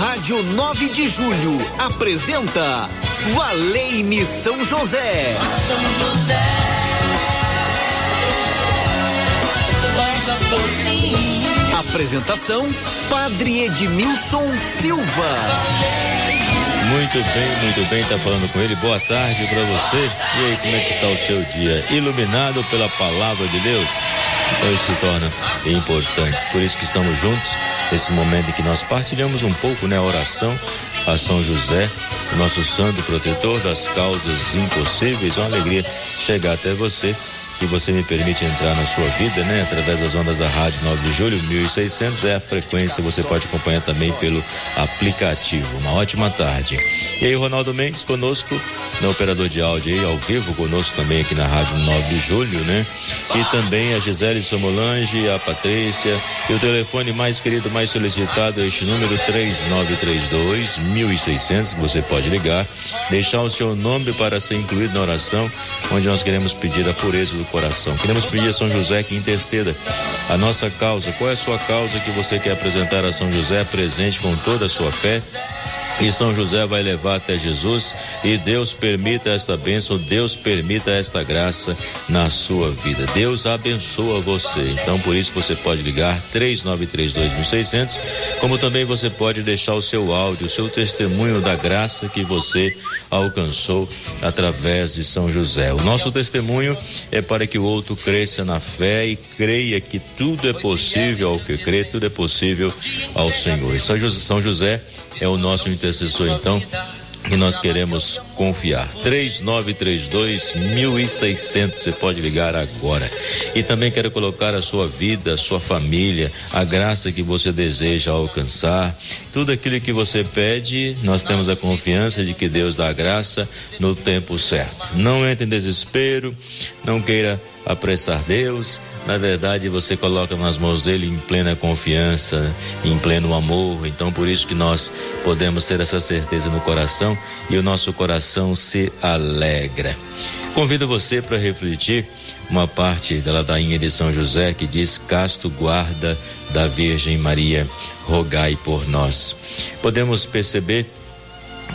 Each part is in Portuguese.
Rádio 9 de Julho apresenta Valei-me São José. São José. Apresentação Padre Edmilson Silva. Muito bem, muito bem, tá falando com ele. Boa tarde para você. E aí, como é que está o seu dia? Iluminado pela palavra de Deus? Então isso se torna importante. Por isso que estamos juntos nesse momento em que nós partilhamos um pouco, né, a oração a São José, nosso santo protetor das causas impossíveis. É uma alegria chegar até você que você me permite entrar na sua vida, né? Através das ondas da Rádio 9 de Julho, 1600 é a frequência, você pode acompanhar também pelo aplicativo. Uma ótima tarde. E aí, Ronaldo Mendes conosco, no operador de áudio aí, ao vivo, conosco também aqui na Rádio 9 de Julho, né? E também a Gisele Somolange, a Patrícia, e o telefone mais querido, mais solicitado, é este número 3932 1600, que você pode ligar, deixar o seu nome para ser incluído na oração, onde nós queremos pedir a pureza do coração. Queremos pedir a São José que interceda a nossa causa. Qual é a sua causa que você quer apresentar a São José presente com toda a sua fé? E São José vai levar até Jesus e Deus permita esta bênção, Deus permita esta graça na sua vida. Deus abençoa você. Então por isso você pode ligar 3932.600, como também você pode deixar o seu áudio, o seu testemunho da graça que você alcançou através de São José. O nosso testemunho é para que o outro cresça na fé e creia que tudo é possível ao que crê, tudo é possível ao Senhor. E São José é o nosso intercessor, então e nós queremos confiar. 3932 1600, você pode ligar agora. E também quero colocar a sua vida, a sua família, a graça que você deseja alcançar, tudo aquilo que você pede, nós temos a confiança de que Deus dá graça no tempo certo. Não entre em desespero, não queira apressar Deus, na verdade você coloca nas mãos dele em plena confiança, em pleno amor. Então por isso que nós podemos ter essa certeza no coração e o nosso coração se alegra. Convido você para refletir uma parte da ladainha de São José que diz: Casto guarda da Virgem Maria, rogai por nós. Podemos perceber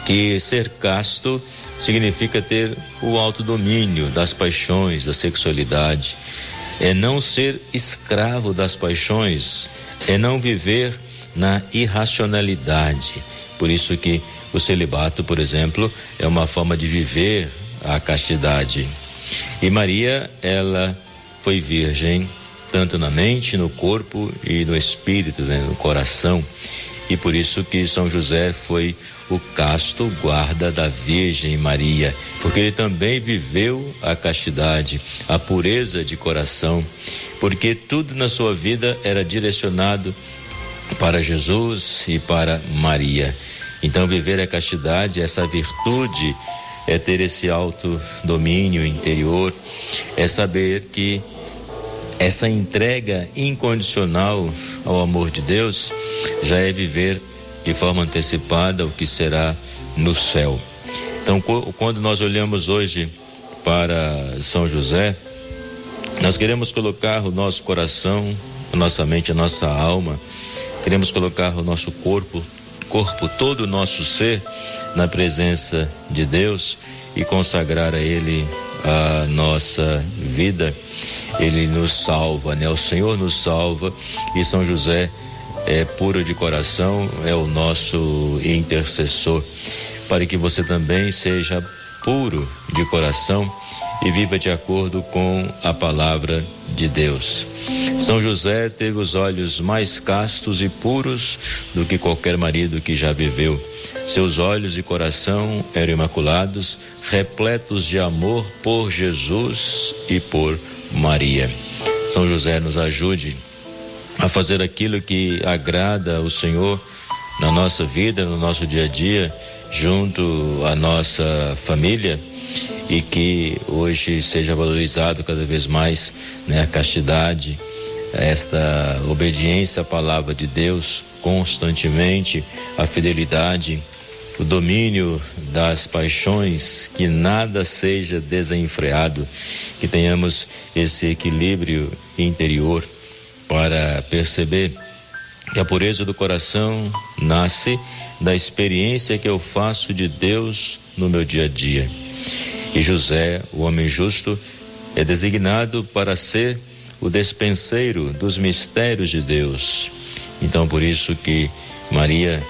que ser casto significa ter o autodomínio das paixões, da sexualidade é não ser escravo das paixões, é não viver na irracionalidade. Por isso que o celibato, por exemplo, é uma forma de viver a castidade. E Maria, ela foi virgem tanto na mente, no corpo e no espírito, né, no coração. E por isso que São José foi o casto guarda da Virgem Maria, porque ele também viveu a castidade, a pureza de coração, porque tudo na sua vida era direcionado para Jesus e para Maria. Então, viver a castidade, essa virtude, é ter esse alto domínio interior, é saber que essa entrega incondicional ao amor de Deus já é viver de forma antecipada o que será no céu. Então, quando nós olhamos hoje para São José, nós queremos colocar o nosso coração, a nossa mente, a nossa alma, queremos colocar o nosso corpo, corpo, todo o nosso ser na presença de Deus e consagrar a Ele a nossa vida. Ele nos salva, né? O Senhor nos salva e São José é puro de coração, é o nosso intercessor, para que você também seja puro de coração e viva de acordo com a palavra de Deus. São José teve os olhos mais castos e puros do que qualquer marido que já viveu. Seus olhos e coração eram imaculados, repletos de amor por Jesus e por Maria. São José nos ajude a fazer aquilo que agrada ao Senhor na nossa vida, no nosso dia a dia, junto à nossa família e que hoje seja valorizado cada vez mais né, a castidade, esta obediência à palavra de Deus constantemente, a fidelidade, o domínio das paixões, que nada seja desenfreado, que tenhamos esse equilíbrio interior para perceber que a pureza do coração nasce da experiência que eu faço de Deus no meu dia a dia. E José, o homem justo, é designado para ser o despenseiro dos mistérios de Deus. Então, por isso que Maria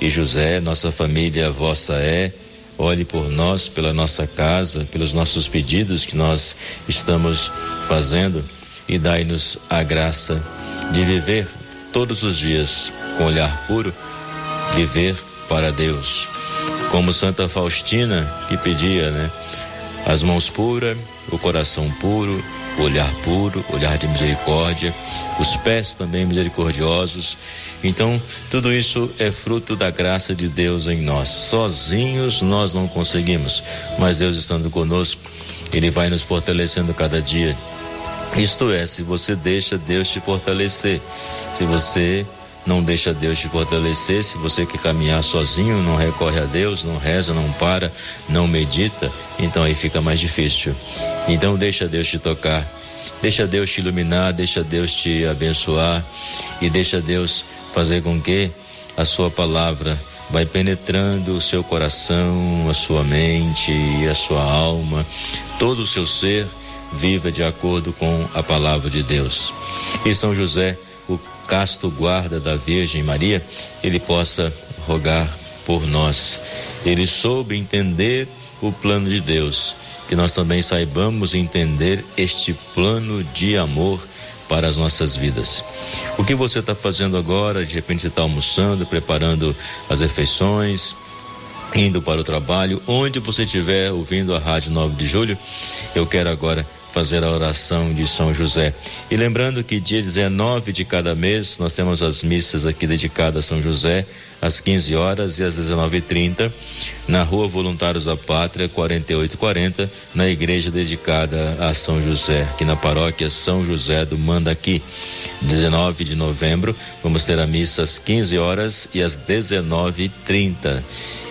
e José, nossa família vossa é, olhe por nós, pela nossa casa, pelos nossos pedidos que nós estamos fazendo e dai-nos a graça de viver todos os dias com olhar puro, viver para Deus. Como Santa Faustina que pedia, né? As mãos puras, o coração puro, olhar puro, olhar de misericórdia, os pés também misericordiosos. Então, tudo isso é fruto da graça de Deus em nós. Sozinhos nós não conseguimos, mas Deus estando conosco, Ele vai nos fortalecendo cada dia. Isto é, se você deixa Deus te fortalecer, se você não deixa Deus te fortalecer. Se você quer caminhar sozinho, não recorre a Deus, não reza, não para, não medita, então aí fica mais difícil. Então deixa Deus te tocar, deixa Deus te iluminar, deixa Deus te abençoar e deixa Deus fazer com que a sua palavra vai penetrando o seu coração, a sua mente, a sua alma, todo o seu ser viva de acordo com a palavra de Deus. E São José casto guarda da Virgem Maria, ele possa rogar por nós. Ele soube entender o plano de Deus, que nós também saibamos entender este plano de amor para as nossas vidas. O que você está fazendo agora? De repente você está almoçando, preparando as refeições, indo para o trabalho, onde você estiver ouvindo a Rádio 9 de Julho, eu quero agora fazer a oração de São José. E lembrando que dia 19 de cada mês nós temos as missas aqui dedicadas a São José, às 15 horas e às 19h30, na Rua Voluntários da Pátria, 4840, na igreja dedicada a São José, aqui na paróquia São José do Mandaqui. 19 de novembro, vamos ter a missa às 15 horas e às 19h30.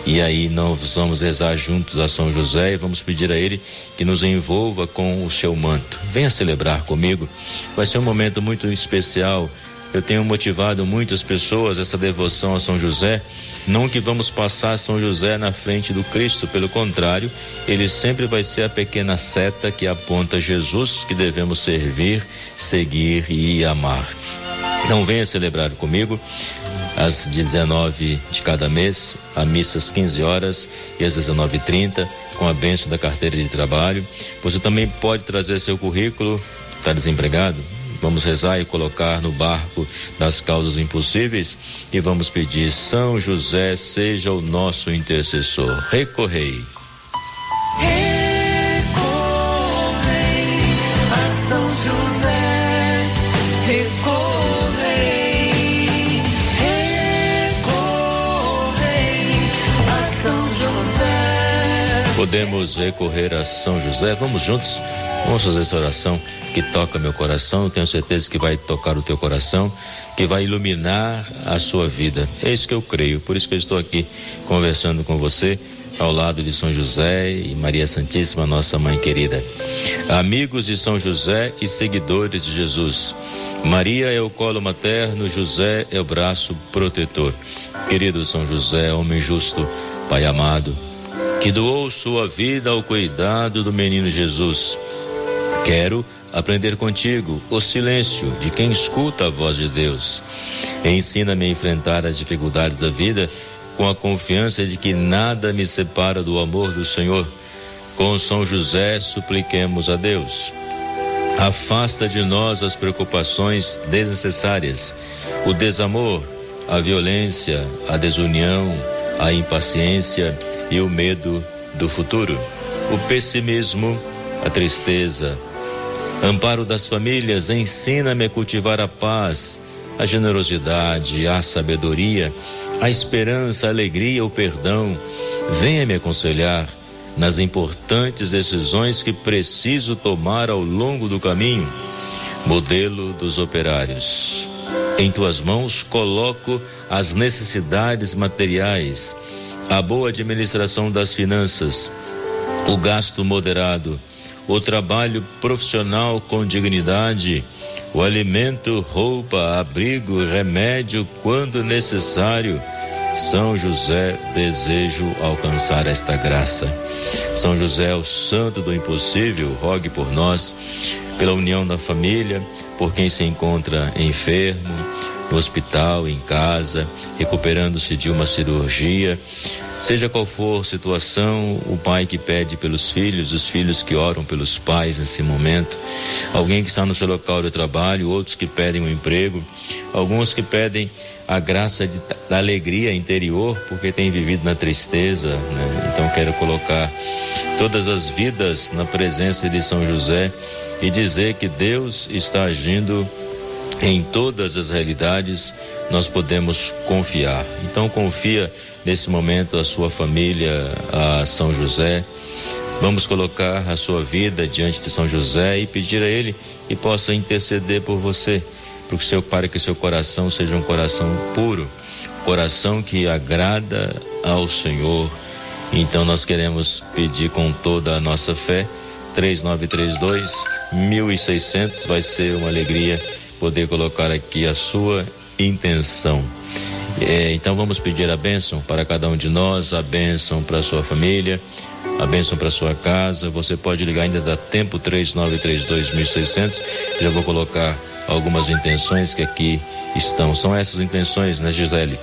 E aí nós vamos rezar juntos a São José e vamos pedir a ele que nos envolva com o seu manto. Venha celebrar comigo. Vai ser um momento muito especial. Eu tenho motivado muitas pessoas essa devoção a São José. Não que vamos passar São José na frente do Cristo, pelo contrário, ele sempre vai ser a pequena seta que aponta Jesus que devemos servir, seguir e amar. Então venha celebrar comigo às 19 de cada mês, a missa às 15 horas e às 19h30, com a benção da carteira de trabalho. Você também pode trazer seu currículo, está desempregado? Vamos rezar e colocar no barco das causas impossíveis e vamos pedir: São José, seja o nosso intercessor. Recorrei. Podemos recorrer a São José. Vamos juntos, vamos fazer essa oração que toca meu coração. Tenho certeza que vai tocar o teu coração, que vai iluminar a sua vida. É isso que eu creio. Por isso que eu estou aqui conversando com você ao lado de São José e Maria Santíssima, nossa mãe querida. Amigos de São José e seguidores de Jesus. Maria é o colo materno, José é o braço protetor. Querido São José, homem justo, Pai amado, que doou sua vida ao cuidado do menino Jesus. Quero aprender contigo o silêncio de quem escuta a voz de Deus. Ensina-me a enfrentar as dificuldades da vida com a confiança de que nada me separa do amor do Senhor. Com São José, supliquemos a Deus. Afasta de nós as preocupações desnecessárias, o desamor, a violência, a desunião, a impaciência e o medo do futuro, o pessimismo, a tristeza. Amparo das famílias, ensina-me a cultivar a paz, a generosidade, a sabedoria, a esperança, a alegria, o perdão. Venha me aconselhar nas importantes decisões que preciso tomar ao longo do caminho. Modelo dos operários. Em tuas mãos coloco as necessidades materiais a boa administração das finanças, o gasto moderado, o trabalho profissional com dignidade, o alimento, roupa, abrigo, remédio quando necessário. São José, desejo alcançar esta graça. São José, o santo do impossível, rogue por nós, pela união da família, por quem se encontra enfermo, no hospital, em casa, recuperando-se de uma cirurgia. Seja qual for a situação, o pai que pede pelos filhos, os filhos que oram pelos pais nesse momento, alguém que está no seu local de trabalho, outros que pedem um emprego, alguns que pedem a graça de, da alegria interior, porque têm vivido na tristeza. Né? Então, quero colocar todas as vidas na presença de São José e dizer que Deus está agindo em todas as realidades nós podemos confiar. Então confia nesse momento a sua família a São José. Vamos colocar a sua vida diante de São José e pedir a ele que possa interceder por você, porque seu para que seu coração seja um coração puro, coração que agrada ao Senhor. Então nós queremos pedir com toda a nossa fé 3932 1600 vai ser uma alegria poder colocar aqui a sua intenção. É, então vamos pedir a bênção para cada um de nós, a bênção para sua família, a bênção para sua casa. Você pode ligar ainda dá tempo 3932.600. Já vou colocar algumas intenções que aqui estão. São essas intenções, né, Gisele?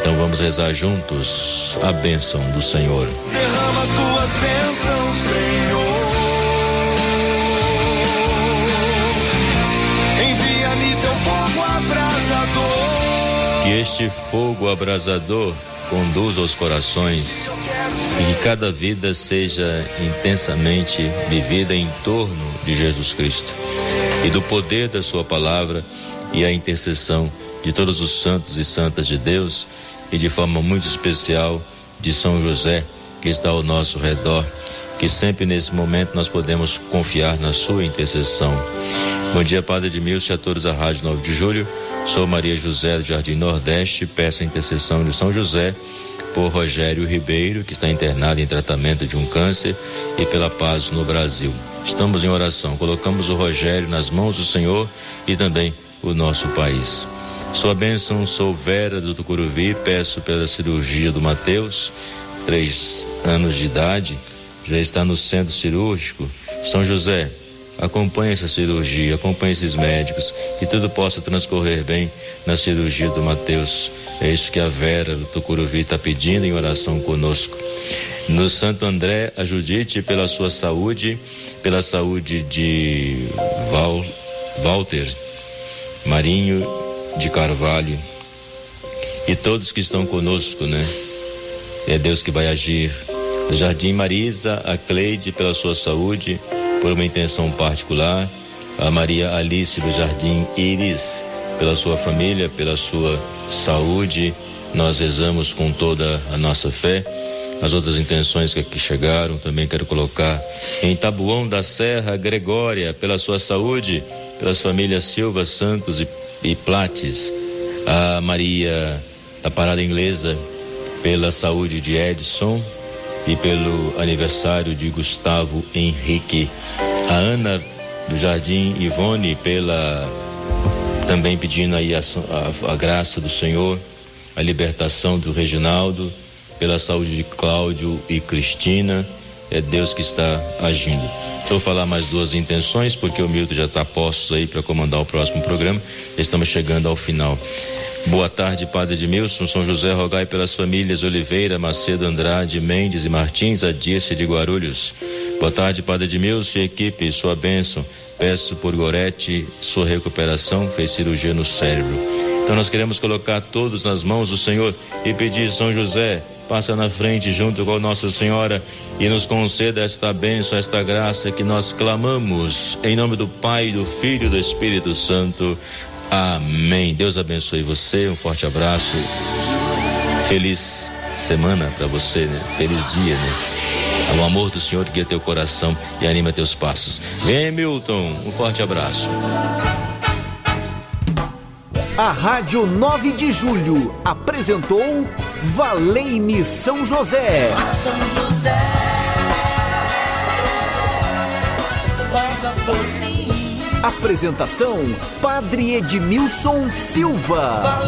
Então vamos rezar juntos a bênção do Senhor. Derrama as tuas bênçãos, Senhor. Que este fogo abrasador conduza os corações e que cada vida seja intensamente vivida em torno de Jesus Cristo e do poder da Sua palavra e a intercessão de todos os santos e santas de Deus e de forma muito especial de São José que está ao nosso redor, que sempre nesse momento nós podemos confiar na Sua intercessão. Bom dia, Padre Edmilson e a todos da Rádio 9 de Julho. Sou Maria José do Jardim Nordeste. Peço a intercessão de São José por Rogério Ribeiro, que está internado em tratamento de um câncer, e pela paz no Brasil. Estamos em oração. Colocamos o Rogério nas mãos do Senhor e também o nosso país. Sua bênção, sou Vera do Tucuruvi, peço pela cirurgia do Mateus, três anos de idade, já está no centro cirúrgico. São José, Acompanhe essa cirurgia, acompanhe esses médicos, que tudo possa transcorrer bem na cirurgia do Mateus. É isso que a Vera do Tucuruvi está pedindo em oração conosco. No Santo André, a Judite pela sua saúde, pela saúde de Val, Walter Marinho de Carvalho e todos que estão conosco, né? É Deus que vai agir. Do Jardim Marisa, a Cleide pela sua saúde, por uma intenção particular, a Maria Alice do Jardim Iris, pela sua família, pela sua saúde. Nós rezamos com toda a nossa fé. As outras intenções que aqui chegaram, também quero colocar em Tabuão da Serra, Gregória, pela sua saúde, pelas famílias Silva, Santos e, e Plates. A Maria da Parada Inglesa, pela saúde de Edson, e pelo aniversário de Gustavo Henrique. A Ana do Jardim Ivone pela também pedindo aí a, a, a graça do Senhor, a libertação do Reginaldo, pela saúde de Cláudio e Cristina. É Deus que está agindo. Vou falar mais duas intenções, porque o Milton já está postos aí para comandar o próximo programa. Estamos chegando ao final. Boa tarde, Padre Edmilson. São José, rogai pelas famílias Oliveira, Macedo, Andrade, Mendes e Martins, a de Guarulhos. Boa tarde, Padre Edmilson e equipe, sua bênção. Peço por Gorete sua recuperação, fez cirurgia no cérebro. Então nós queremos colocar todos nas mãos do Senhor e pedir São José, passa na frente junto com Nossa Senhora e nos conceda esta bênção, esta graça que nós clamamos em nome do Pai, do Filho e do Espírito Santo. Amém. Deus abençoe você. Um forte abraço. Feliz semana para você, né? Feliz dia, né? O amor do Senhor guia teu coração e anima teus passos. Vem, Milton. Um forte abraço. A Rádio 9 de Julho apresentou Valei-me São José. São José. Apresentação: Padre Edmilson Silva.